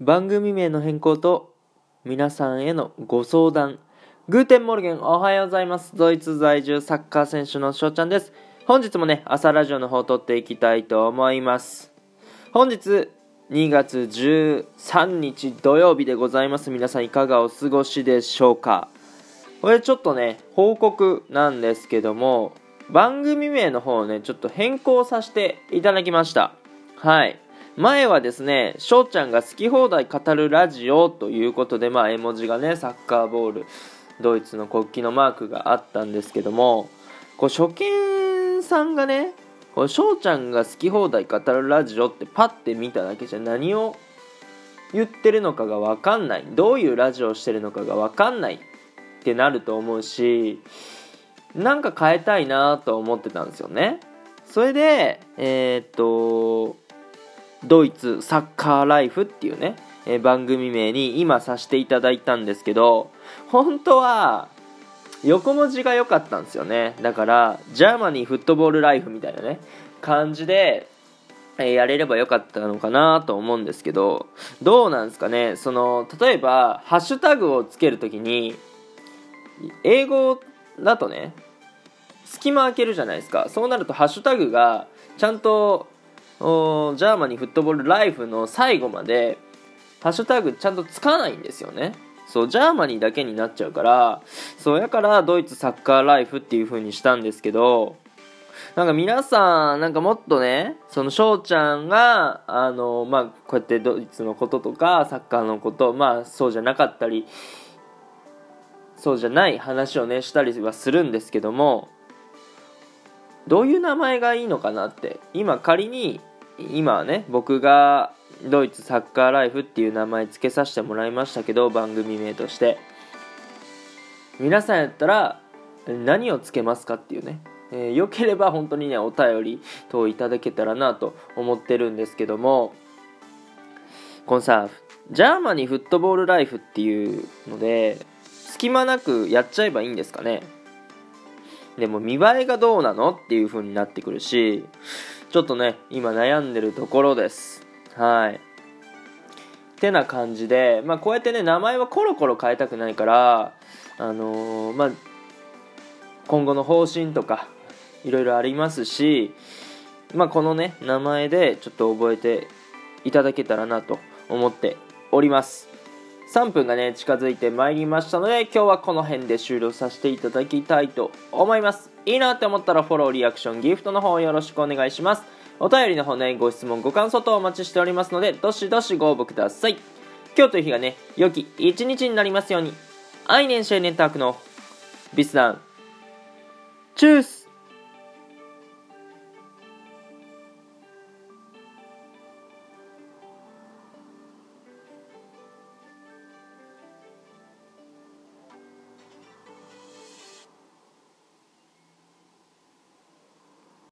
番組名の変更と皆さんへのご相談。 Guten Morgen おはようございます。ドイツ在住サッカー選手の翔ちゃんです。本日もね朝ラジオの方を撮っていきたいと思います。本日2月13日土曜日でございます。皆さんいかがお過ごしでしょうか。これちょっとね報告なんですけども番組名の方をねちょっと変更させていただきました。はい。前はですね、翔ちゃんが好き放題語るラジオということで、まあ、絵文字がね、サッカーボール、ドイツの国旗のマークがあったんですけども、こう初見さんがね、こう翔ちゃんが好き放題語るラジオってパッて見ただけじゃ何を言ってるのかが分かんない。どういうラジオをしてるのかが分かんないってなると思うし、なんか変えたいなと思ってたんですよね。それで、えー、っと、ドイツサッカーライフっていうね、え、番組名に今させていただいたんですけど、本当は横文字が良かったんですよね。だから、ジャーマニーフットボールライフみたいなね、感じで、え、やれればよかったのかなと思うんですけど、どうなんですかね、その、例えば、ハッシュタグをつけるときに、英語だとね、隙間開けるじゃないですか。そうなると、ハッシュタグが、ちゃんと Germany Football Life の最後までハッシュタグちゃんとつかないんですよね。そう Germany だけになっちゃうからそうやからドイツサッカーライフっていう風にしたんですけどなんか皆さんなんかもっとねその翔ちゃんがあのまあこうやってドイツのこととかサッカーのことまあそうじゃなかったりそうじゃない話をねしたりはするんですけどもどういう名前がいいのかなって。今仮に今はね僕がドイツサッカーライフっていう名前付けさせてもらいましたけど番組名として。皆さんやったら何をつけますかっていうね、えー、よければ本当にねお便り等いただけたらなと思ってるんですけども。このさジャーマニフットボールライフっていうので隙間なくやっちゃえばいいんですかね。でも見栄えがどうなのっていう風になってくるし、ちょっとね、今悩んでるところです。はい。ってな感じで、まあこうやってね、名前はコロコロ変えたくないから、あのー、まあ、今後の方針とか、いろいろありますし、まあこのね、名前でちょっと覚えていただけたらなと思っております。3分がね、近づいてまいりましたので、今日はこの辺で終了させていただきたいと思います。いいなって思ったらフォロー、リアクション、ギフトの方よろしくお願いします。お便りの方ね、ご質問、ご感想等お待ちしておりますので、どしどしご応募ください。今日という日がね、良き一日になりますように。アイネンシェネンタークのビスダン。チュース